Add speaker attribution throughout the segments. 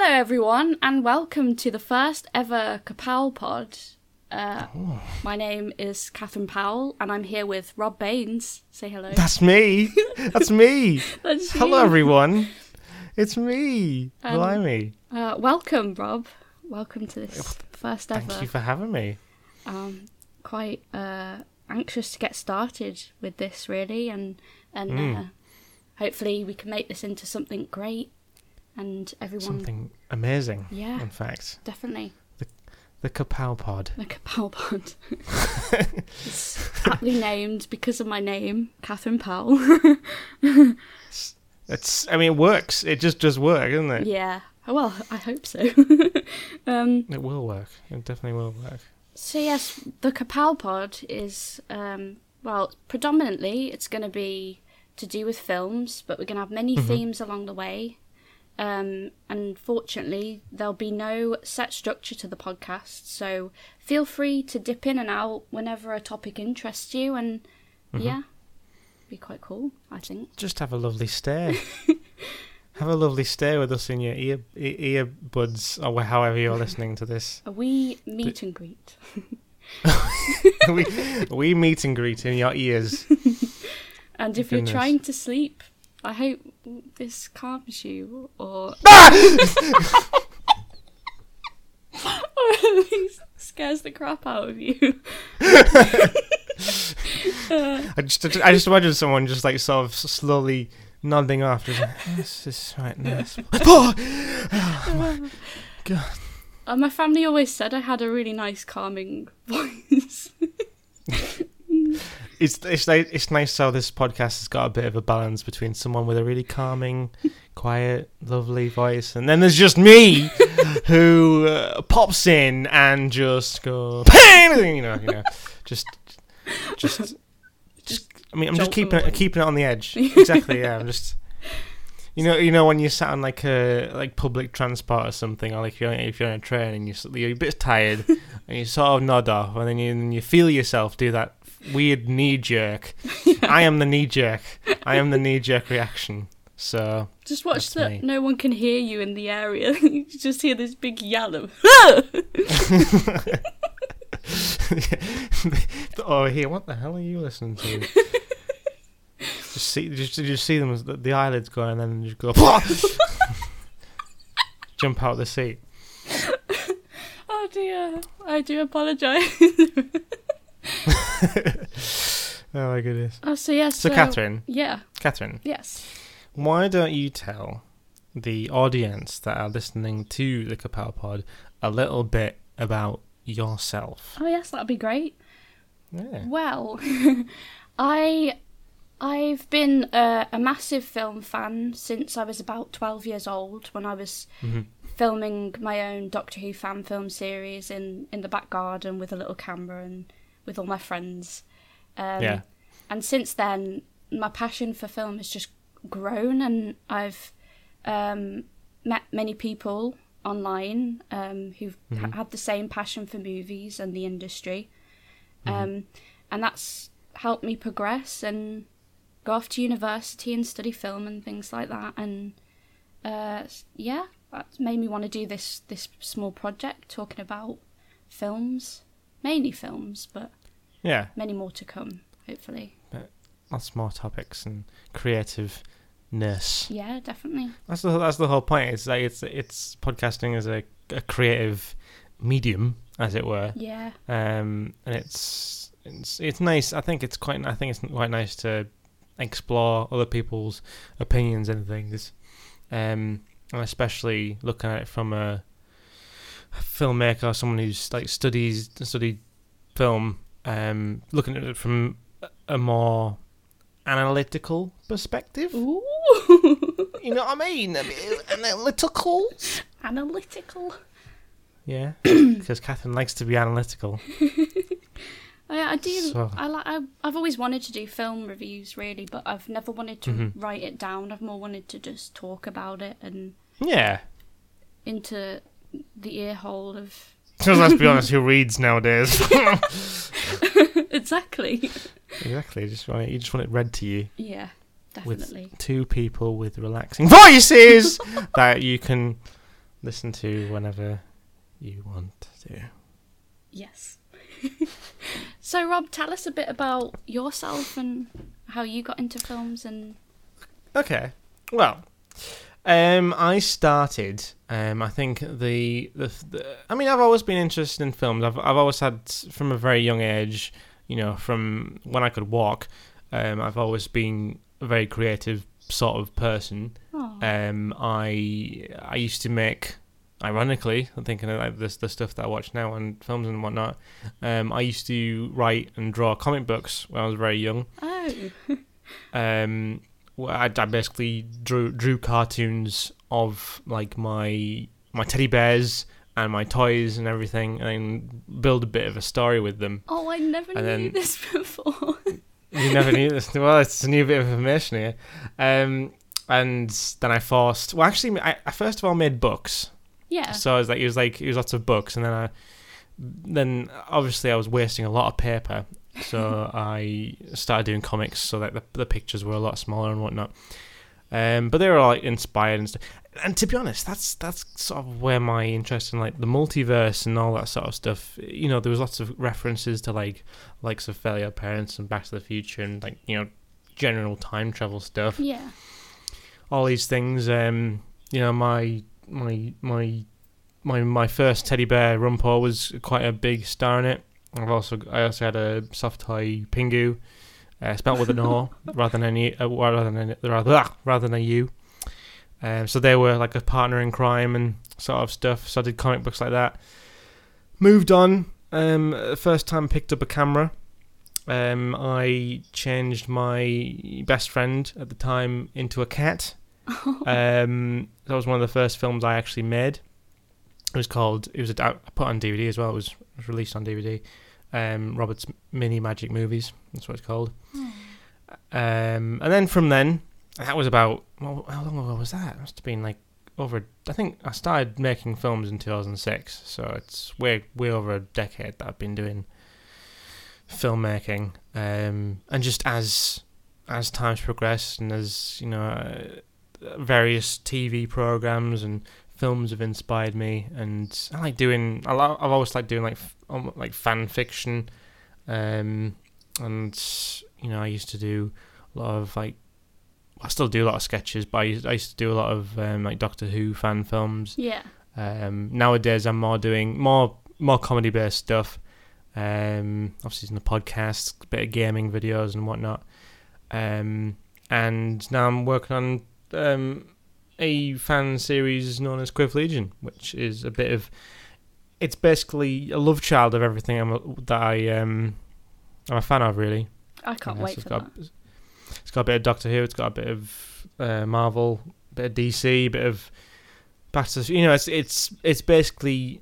Speaker 1: Hello, everyone, and welcome to the first ever Kapow Pod. Uh, my name is Catherine Powell, and I'm here with Rob Baines. Say hello.
Speaker 2: That's me. That's me.
Speaker 1: That's
Speaker 2: Hello, everyone. It's me.
Speaker 1: Um,
Speaker 2: Blimey.
Speaker 1: Uh, welcome, Rob. Welcome to this first ever.
Speaker 2: Thank you for having me.
Speaker 1: Um, quite uh, anxious to get started with this, really, and and
Speaker 2: Mm.
Speaker 1: uh, hopefully we can make this into something great, and everyone.
Speaker 2: Something amazing,
Speaker 1: Yeah,
Speaker 2: in fact.
Speaker 1: definitely.
Speaker 2: The the Kapow Pod.
Speaker 1: The Kapow Pod. it's aptly named because of my name, Catherine Powell.
Speaker 2: It's. I mean, it works. It just does work, doesn't it?
Speaker 1: yeah. Well, I hope so. um,
Speaker 2: It will work. It definitely will work.
Speaker 1: so yes, the Kapow Pod is um, well, predominantly it's going to be to do with films, but we're going to have many themes along the way. Um, and fortunately, there'll be no set structure to the podcast, so feel free to dip in and out whenever a topic interests you. And yeah, be quite cool, I think.
Speaker 2: Just have a lovely stay. have a lovely stay with us in your ear earbuds or however you're listening to this.
Speaker 1: A wee meet and greet.
Speaker 2: we we meet and greet in your ears.
Speaker 1: And if
Speaker 2: Goodness.
Speaker 1: you're trying to sleep, I hope this calms you, or or at least scares the crap out of you. Uh,
Speaker 2: I just I just imagine someone just like sort of slowly nodding off. Just like, this is right nice. Oh! Oh, God.
Speaker 1: uh, my family always said I had a really nice, calming voice.
Speaker 2: It's it's it's nice how this podcast has got a bit of a balance between someone with a really calming, quiet, lovely voice, and then there's just me, who uh, pops in and just goes, you know, you know, just just just. I mean, I'm just keeping it keeping it on the edge. Exactly. Yeah. I'm just. You know, you know when you sat on like a like public transport or something, or like if you're if you're on a train and you're you're a bit tired, and you sort of nod off, and then you and you feel yourself do that weird knee jerk. I am the knee jerk. I am the knee jerk reaction. So
Speaker 1: Just watch that
Speaker 2: me.
Speaker 1: no one can hear you in the area. you just hear this big yell of.
Speaker 2: oh, here, what the hell are you listening to? Just see, just, just see them as the, the eyelids go, and then just go, jump out of the seat.
Speaker 1: oh dear, I do apologise.
Speaker 2: Oh my goodness.
Speaker 1: oh, so yes.
Speaker 2: So, Catherine,
Speaker 1: Yeah.
Speaker 2: Catherine,
Speaker 1: Yes.
Speaker 2: why don't you tell the audience that are listening to the Kapow Pod a little bit about yourself?
Speaker 1: Oh yes, that'd be great.
Speaker 2: Yeah.
Speaker 1: Well, I I've been a, a massive film fan since I was about twelve years old. When I was
Speaker 2: Mhm.
Speaker 1: filming my own Doctor Who fan film series in in the back garden with a little camera and with all my friends. Um,
Speaker 2: Yeah.
Speaker 1: And since then, my passion for film has just grown, and I've um, met many people online um, who've ha-
Speaker 2: Mhm.
Speaker 1: had the same passion for movies and the industry.
Speaker 2: Mhm.
Speaker 1: Um, and that's helped me progress and go off to university and study film and things like that. And uh, yeah, that's made me want to do this this small project talking about films, mainly films, but
Speaker 2: Yeah.
Speaker 1: many more to come, hopefully.
Speaker 2: But lots more topics and creativeness.
Speaker 1: Yeah, definitely.
Speaker 2: That's the that's the whole point. It's like it's it's podcasting as a, a creative medium, as it were.
Speaker 1: Yeah,
Speaker 2: Um, and it's it's it's nice. I think it's quite. I think it's quite nice to explore other people's opinions and things. Um, and especially looking at it from a filmmaker or someone who's like studies studied film. Um, looking at it from a more analytical perspective.
Speaker 1: Ooh,
Speaker 2: You know what I mean? Analytical.
Speaker 1: analytical.
Speaker 2: Yeah, because Catherine likes to be analytical.
Speaker 1: I, I do.
Speaker 2: So-
Speaker 1: I like. I, I've always wanted to do film reviews, really, but I've never wanted to
Speaker 2: Mhm.
Speaker 1: write it down. I've more wanted to just talk about it and
Speaker 2: Yeah.
Speaker 1: into the ear hole of.
Speaker 2: Because let's be honest, who reads nowadays?
Speaker 1: exactly.
Speaker 2: exactly. You just want it, you just want it read to you.
Speaker 1: Yeah,
Speaker 2: With-
Speaker 1: definitely.
Speaker 2: Two people with relaxing voices that you can listen to whenever you want to.
Speaker 1: Yes. So, Rob, tell us a bit about yourself and how you got into films and.
Speaker 2: Okay. Well, um, I started. Um, I think the, the the. I mean, I've always been interested in films. I've I've always had from a very young age. You know, from when I could walk. Um, I've always been a very creative sort of person. Um, I I used to make, ironically, I'm thinking of like this the stuff that I watch now on films and whatnot. Um, I used to write and draw comic books when I was very young.
Speaker 1: oh.
Speaker 2: Um, well, I, I basically drew drew cartoons of like my my teddy bears and my toys and everything, and build a bit of a story with them.
Speaker 1: Oh, I never
Speaker 2: And
Speaker 1: knew
Speaker 2: then-
Speaker 1: this before.
Speaker 2: You never knew this. Well, it's a new bit of information here. Um, and then I forced. Well, actually, I, I first of all made books.
Speaker 1: Yeah.
Speaker 2: So I was like, it was like it was lots of books, and then I, then obviously I was wasting a lot of paper, so I started doing comics, so that the, the pictures were a lot smaller and whatnot. Um, but they were all like inspired and stuff. And to be honest, that's that's sort of where my interest in like the multiverse and all that sort of stuff. You know, there was lots of references to like likes of Fairly OddParents and Back to the Future and like you know general time travel stuff
Speaker 1: Yeah.
Speaker 2: all these things. Um, you know, my my my my my first teddy bear Rumpor was quite a big star in it. I've also I also had a soft toy Pingu, uh, spelt with an O rather than any uh, rather than rather rather than a U. Um, so they were like a partner in crime and sort of stuff. So I did comic books like that. Moved on. Um, first time picked up a camera. Um, I changed my best friend at the time into a cat. um, that was one of the first films I actually made. It was called. It was a, I put on DVD as well. It was, it was released on DVD. Um, Robert's Mini Magic Movies. That's what it's called. Um, and then from then, that was about well, how long ago was that? It must have been like over. I think I started making films in 2006, so it's way way over a decade that I've been doing filmmaking. Um, and just as as times progressed and as you know, various TV programs and films have inspired me, and I like doing. I lo- I've always liked doing like um, like fan fiction, um, and you know, I used to do a lot of like. I still do a lot of sketches, but I used, I used to do a lot of um, like Doctor Who fan films.
Speaker 1: Yeah.
Speaker 2: Um, nowadays, I'm more doing more more comedy based stuff. Um, obviously, in the podcast, a bit of gaming videos and whatnot. Um, and now I'm working on um, a fan series known as Quiv Legion, which is a bit of. It's basically a love child of everything I'm a, that I um, I'm a fan of, really.
Speaker 1: I can't wait
Speaker 2: it's
Speaker 1: for
Speaker 2: got,
Speaker 1: that.
Speaker 2: It's got a bit of Doctor Who. It's got a bit of uh, Marvel, a bit of DC, a bit of Back to the- you know. It's it's it's basically.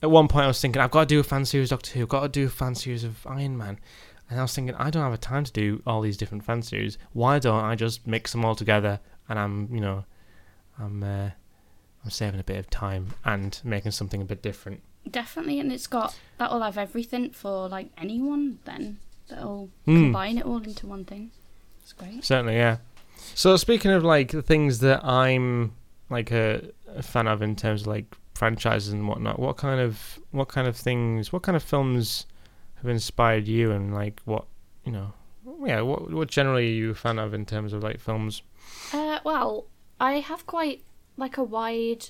Speaker 2: At one point, I was thinking I've got to do a fan series of Doctor Who. I've got to do a fan series of Iron Man, and I was thinking I don't have a time to do all these different fan series. Why don't I just mix them all together? And I'm you know, I'm uh, I'm saving a bit of time and making something a bit different.
Speaker 1: Definitely, and it's got that'll have everything for like anyone. Then that'll
Speaker 2: Hmm.
Speaker 1: combine it all into one thing. It's great.
Speaker 2: Certainly, yeah. So speaking of like the things that I'm like a, a fan of in terms of like franchises and whatnot, what kind of what kind of things, what kind of films have inspired you, and like what you know, yeah, what what generally are you a fan of in terms of like films?
Speaker 1: Uh, well, I have quite like a wide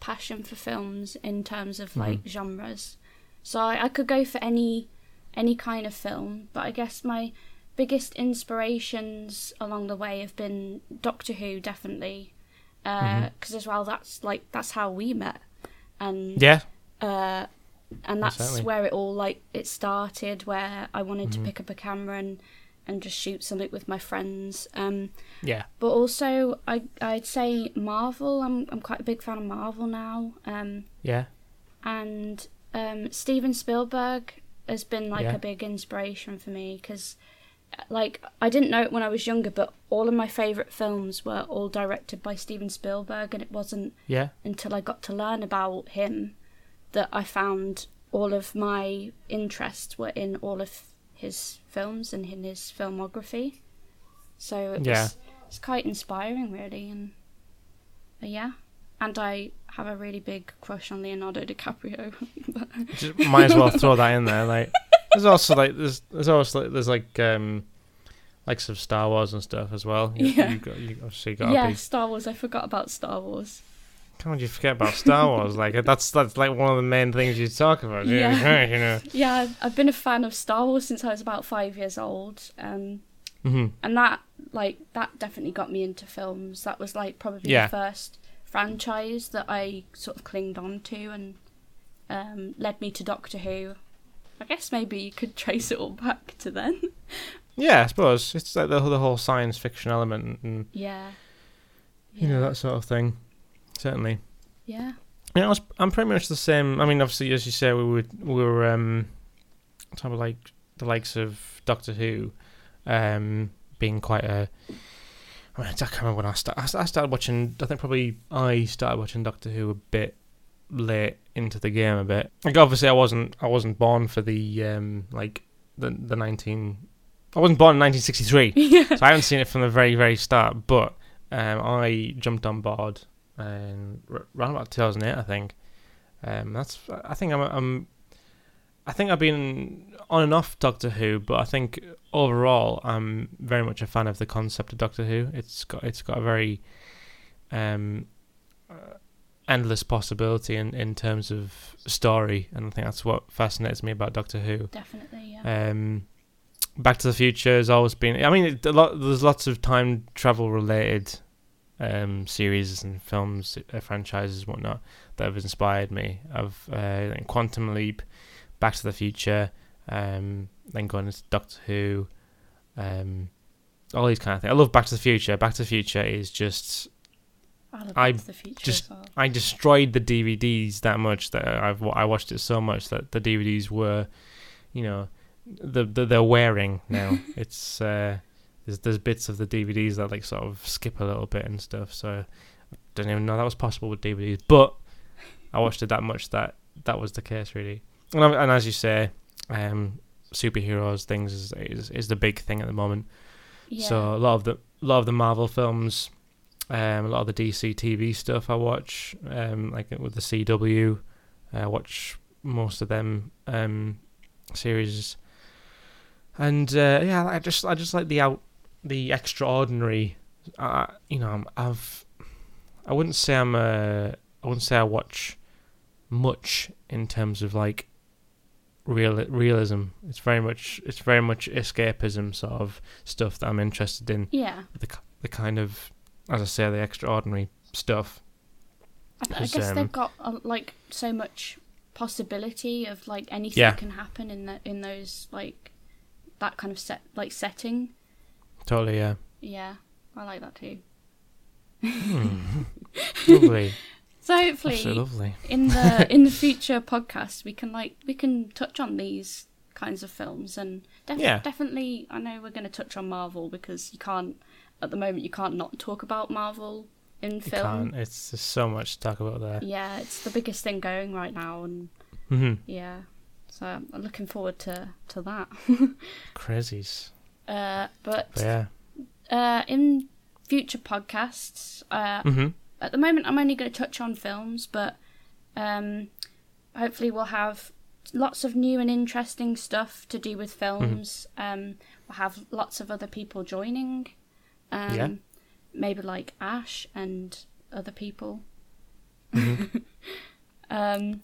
Speaker 1: passion for films in terms of like genres. So I, I could go for any any kind of film, but I guess my biggest inspirations along the way have been Doctor Who, definitely, because as well that's like that's how we met, and
Speaker 2: Yeah,
Speaker 1: uh, and that's
Speaker 2: certainly.
Speaker 1: where it all like it started. Where I wanted
Speaker 2: Mm-hmm.
Speaker 1: to pick up a camera and and just shoot something with my friends. Um,
Speaker 2: yeah,
Speaker 1: but also I I'd say Marvel. I'm I'm quite a big fan of Marvel now. Um,
Speaker 2: yeah,
Speaker 1: and um, Steven Spielberg has been like
Speaker 2: Yeah.
Speaker 1: a big inspiration for me because like I didn't know it when I was younger, but all of my favorite films were all directed by Steven Spielberg, and it wasn't
Speaker 2: yeah,
Speaker 1: until I got to learn about him that I found all of my interests were in all of his films and in his filmography. So it
Speaker 2: Yeah.
Speaker 1: was it's quite inspiring, really, and yeah, and I have a really big crush on Leonardo DiCaprio.
Speaker 2: Just might as well throw that in there. Like, there's also like there's there's also like, there's like um like some Star Wars and stuff as well. You,
Speaker 1: Yeah.
Speaker 2: you got you obviously got
Speaker 1: yeah,
Speaker 2: be.
Speaker 1: Star Wars. I forgot about Star Wars.
Speaker 2: How would you forget about Star Wars? like that's that's like one of the main things you talk about. Yeah, you know.
Speaker 1: Yeah, I've, been a fan of Star Wars since I was about five years old. Um,
Speaker 2: hmm
Speaker 1: and that like that definitely got me into films. That was like probably
Speaker 2: Yeah.
Speaker 1: the first franchise that I sort of clinged on to and um, led me to Doctor Who. I guess maybe you could trace it all back to then.
Speaker 2: Yeah, I suppose it's like the the whole science fiction element and
Speaker 1: yeah.
Speaker 2: you know that sort of thing. Certainly.
Speaker 1: Yeah.
Speaker 2: Yeah, I was, I'm pretty much the same. I mean, obviously, as you say, we would we were um, type of like the likes of Doctor Who, um, being quite a. I mean, I can't remember when I started. I started watching. I think probably I started watching Doctor Who a bit late into the game a bit. Like obviously, I wasn't. I wasn't born for the um like the the nineteen. I wasn't born in 1963
Speaker 1: yeah.
Speaker 2: so I haven't seen it from the very very start. But um, I jumped on board and r- around about 2008, I think. Um, that's I think I'm, I'm I think I've been on and off Doctor Who, but I think overall I'm very much a fan of the concept of Doctor Who. It's got it's got a very um, uh, endless possibility in, in terms of story, and I think that's what fascinates me about Doctor Who.
Speaker 1: Definitely. Yeah.
Speaker 2: Um, Back to the Future has always been. I mean, it, a lot. There's lots of time travel related um, series and films, uh, franchises, whatnot that have inspired me. Of uh, Quantum Leap, Back to the Future, um, then going into Doctor Who, um, all these kind of things. I love Back to the Future. Back to the Future is just.
Speaker 1: I
Speaker 2: I
Speaker 1: the Future
Speaker 2: just-
Speaker 1: well.
Speaker 2: I destroyed the DVDs that much that I've I watched it so much that the DVDs were, you know, the, the they're wearing now. it's uh, there's there's bits of the DVDs that like sort of skip a little bit and stuff. So I didn't even know that was possible with DVDs, but I watched it that much that that was the case really. And, I- and as you say, um, superheroes things is, is is the big thing at the moment.
Speaker 1: Yeah.
Speaker 2: So a lot of the a lot of the Marvel films, um, a lot of the DC TV stuff I watch, um, like with the CW, I watch most of them um, series, and uh, yeah, I just I just like the out the extraordinary. Uh, you know, I've I wouldn't say I'm a I wouldn't say I watch much in terms of like real realism. It's very much it's very much escapism sort of stuff that I'm interested in.
Speaker 1: yeah.
Speaker 2: The the kind of as I say the extraordinary stuff.
Speaker 1: I, I guess
Speaker 2: um,
Speaker 1: they've got uh, like so much possibility of like anything
Speaker 2: Yeah.
Speaker 1: can happen in the in those like that kind of set like setting.
Speaker 2: Totally, yeah.
Speaker 1: Yeah, I like that too.
Speaker 2: Hmm. lovely,
Speaker 1: So hopefully,
Speaker 2: lovely.
Speaker 1: in the in the future podcast, we can like we can touch on these kinds of films and def-
Speaker 2: Yeah.
Speaker 1: definitely. I know we're going to touch on Marvel because you can't at the moment you can't not talk about Marvel in
Speaker 2: You
Speaker 1: film.
Speaker 2: can't. It's there's so much to talk about there.
Speaker 1: Yeah, it's the biggest thing going right now, and
Speaker 2: hmm
Speaker 1: yeah, so I'm looking forward to to that.
Speaker 2: Crazies,
Speaker 1: Uh, but
Speaker 2: but yeah.
Speaker 1: uh, in future podcasts, uh,
Speaker 2: hmm
Speaker 1: at the moment I'm only going to touch on films, but um, hopefully we'll have lots of new and interesting stuff to do with films. Um, we'll have lots of other people joining. Um,
Speaker 2: Yeah.
Speaker 1: Maybe like Ash and other people.
Speaker 2: Mhm.
Speaker 1: um,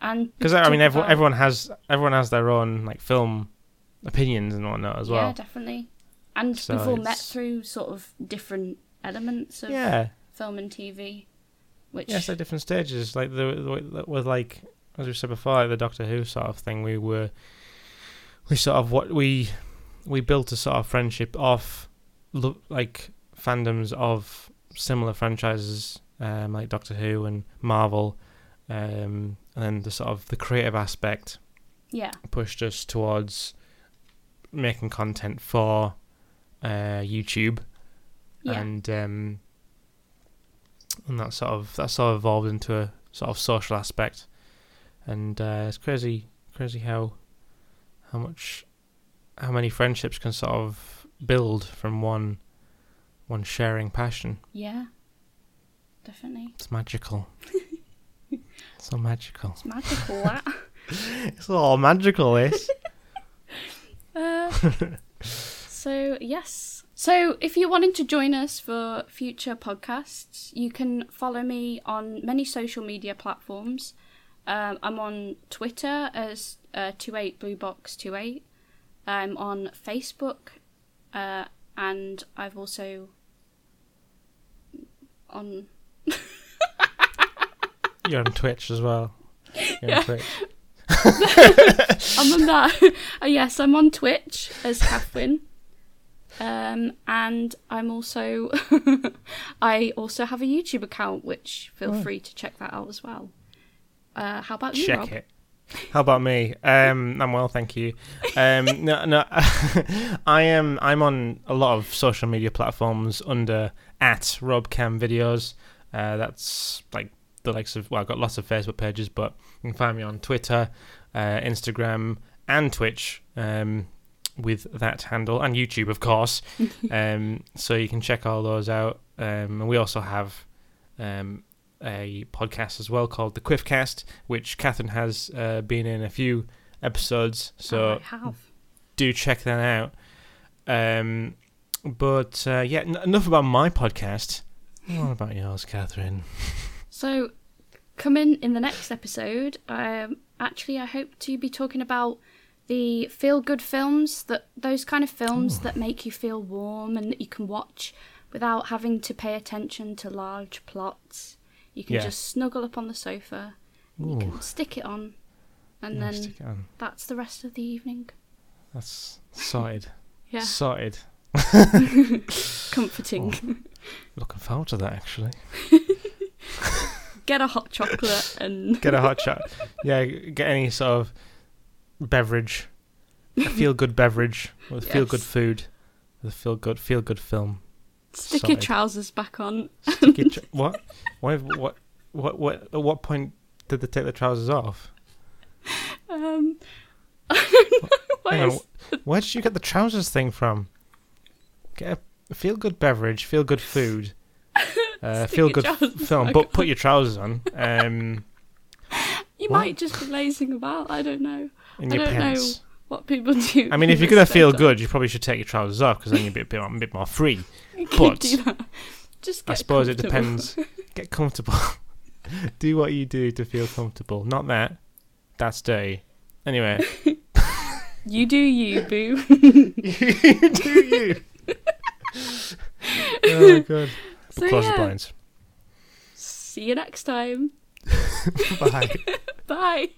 Speaker 1: and
Speaker 2: Because I mean, everyone
Speaker 1: about-
Speaker 2: everyone has everyone has their own like film opinions and whatnot as well.
Speaker 1: Yeah, definitely. And
Speaker 2: So
Speaker 1: we've all met through sort of different elements of
Speaker 2: Yeah,
Speaker 1: film and TV, which
Speaker 2: yeah, like different stages. Like the, the with like as we said before, like the Doctor Who sort of thing. We were we sort of what we we built a sort of friendship off lo- like fandoms of similar franchises um, like Doctor Who and Marvel, um, and then the sort of the creative aspect
Speaker 1: yeah,
Speaker 2: pushed us towards making content for uh, YouTube,
Speaker 1: yeah,
Speaker 2: and um, and that sort of that sort of evolved into a sort of social aspect, and uh, it's crazy, crazy how how much how many friendships can sort of build from one one sharing passion.
Speaker 1: yeah, definitely.
Speaker 2: It's magical. so magical.
Speaker 1: It's magical, that.
Speaker 2: It's all magical, this.
Speaker 1: Uh, so, yes. So, if you're wanting to join us for future podcasts, you can follow me on many social media platforms. Um, I'm on Twitter as uh, 28bluebox28. I'm on Facebook, uh, and I've also on
Speaker 2: You're on Twitch as well. You're
Speaker 1: Yeah.
Speaker 2: Twitch.
Speaker 1: I'm on that. uh, yes, I'm on Twitch as Catherine. Um, and I'm also I also have a YouTube account, which feel
Speaker 2: Oh.
Speaker 1: free to check that out as well. Uh, how about you,
Speaker 2: Check
Speaker 1: Rob?
Speaker 2: it. How about me? Um, I'm well, thank you. Um, no, no, I am. I'm on a lot of social media platforms under at RobCam Videos. Uh, that's like the likes of. Well, I've got lots of Facebook pages, but you can find me on Twitter, uh, Instagram, and Twitch. Um, with that handle and YouTube, of course. um, so you can check all those out. Um, and we also have um, a podcast as well called the Quiffcast, which Catherine has uh, been in a few episodes. So
Speaker 1: have.
Speaker 2: do check that out. Um, but uh, yeah, n- enough about my podcast. What about yours, Catherine?
Speaker 1: So, coming in the next episode, um, actually, I hope to be talking about the feel-good films that those kind of films that make you feel warm and that you can watch without having to pay attention to large plots. You can
Speaker 2: Yeah.
Speaker 1: just snuggle up on the sofa, you can stick it on, and
Speaker 2: yeah,
Speaker 1: then
Speaker 2: on.
Speaker 1: that's the rest of the evening.
Speaker 2: That's sorted.
Speaker 1: Yeah,
Speaker 2: Sorted.
Speaker 1: comforting.
Speaker 2: Looking forward to that actually.
Speaker 1: Get a hot chocolate and
Speaker 2: Get a hot shot. Yeah, get any sort of beverage, a feel good beverage with feel good food, with a feel good feel good film.
Speaker 1: stick your trousers back on.
Speaker 2: Stick tr- what? Why, what? What? What? At what point did they take the trousers off?
Speaker 1: Um, I don't know. Why
Speaker 2: Hang on,
Speaker 1: is-
Speaker 2: wh- where did you get the trousers thing from? Get a feel good beverage, feel good food, uh, feel good film, but put your trousers on. Um,
Speaker 1: You
Speaker 2: What?
Speaker 1: might just be lazing about. I don't know
Speaker 2: in
Speaker 1: I don't know. what people do.
Speaker 2: I mean, if you're gonna feel good, you probably should take your trousers off because then you're a bit, a bit more free.
Speaker 1: You
Speaker 2: but.
Speaker 1: Just
Speaker 2: I suppose it depends. Get comfortable. do what you do to feel comfortable. Not that. That's dirty. Anyway,
Speaker 1: You do you, boo.
Speaker 2: you do you. oh god.
Speaker 1: So
Speaker 2: Close the blinds.
Speaker 1: see you next time.
Speaker 2: Bye.
Speaker 1: Bye.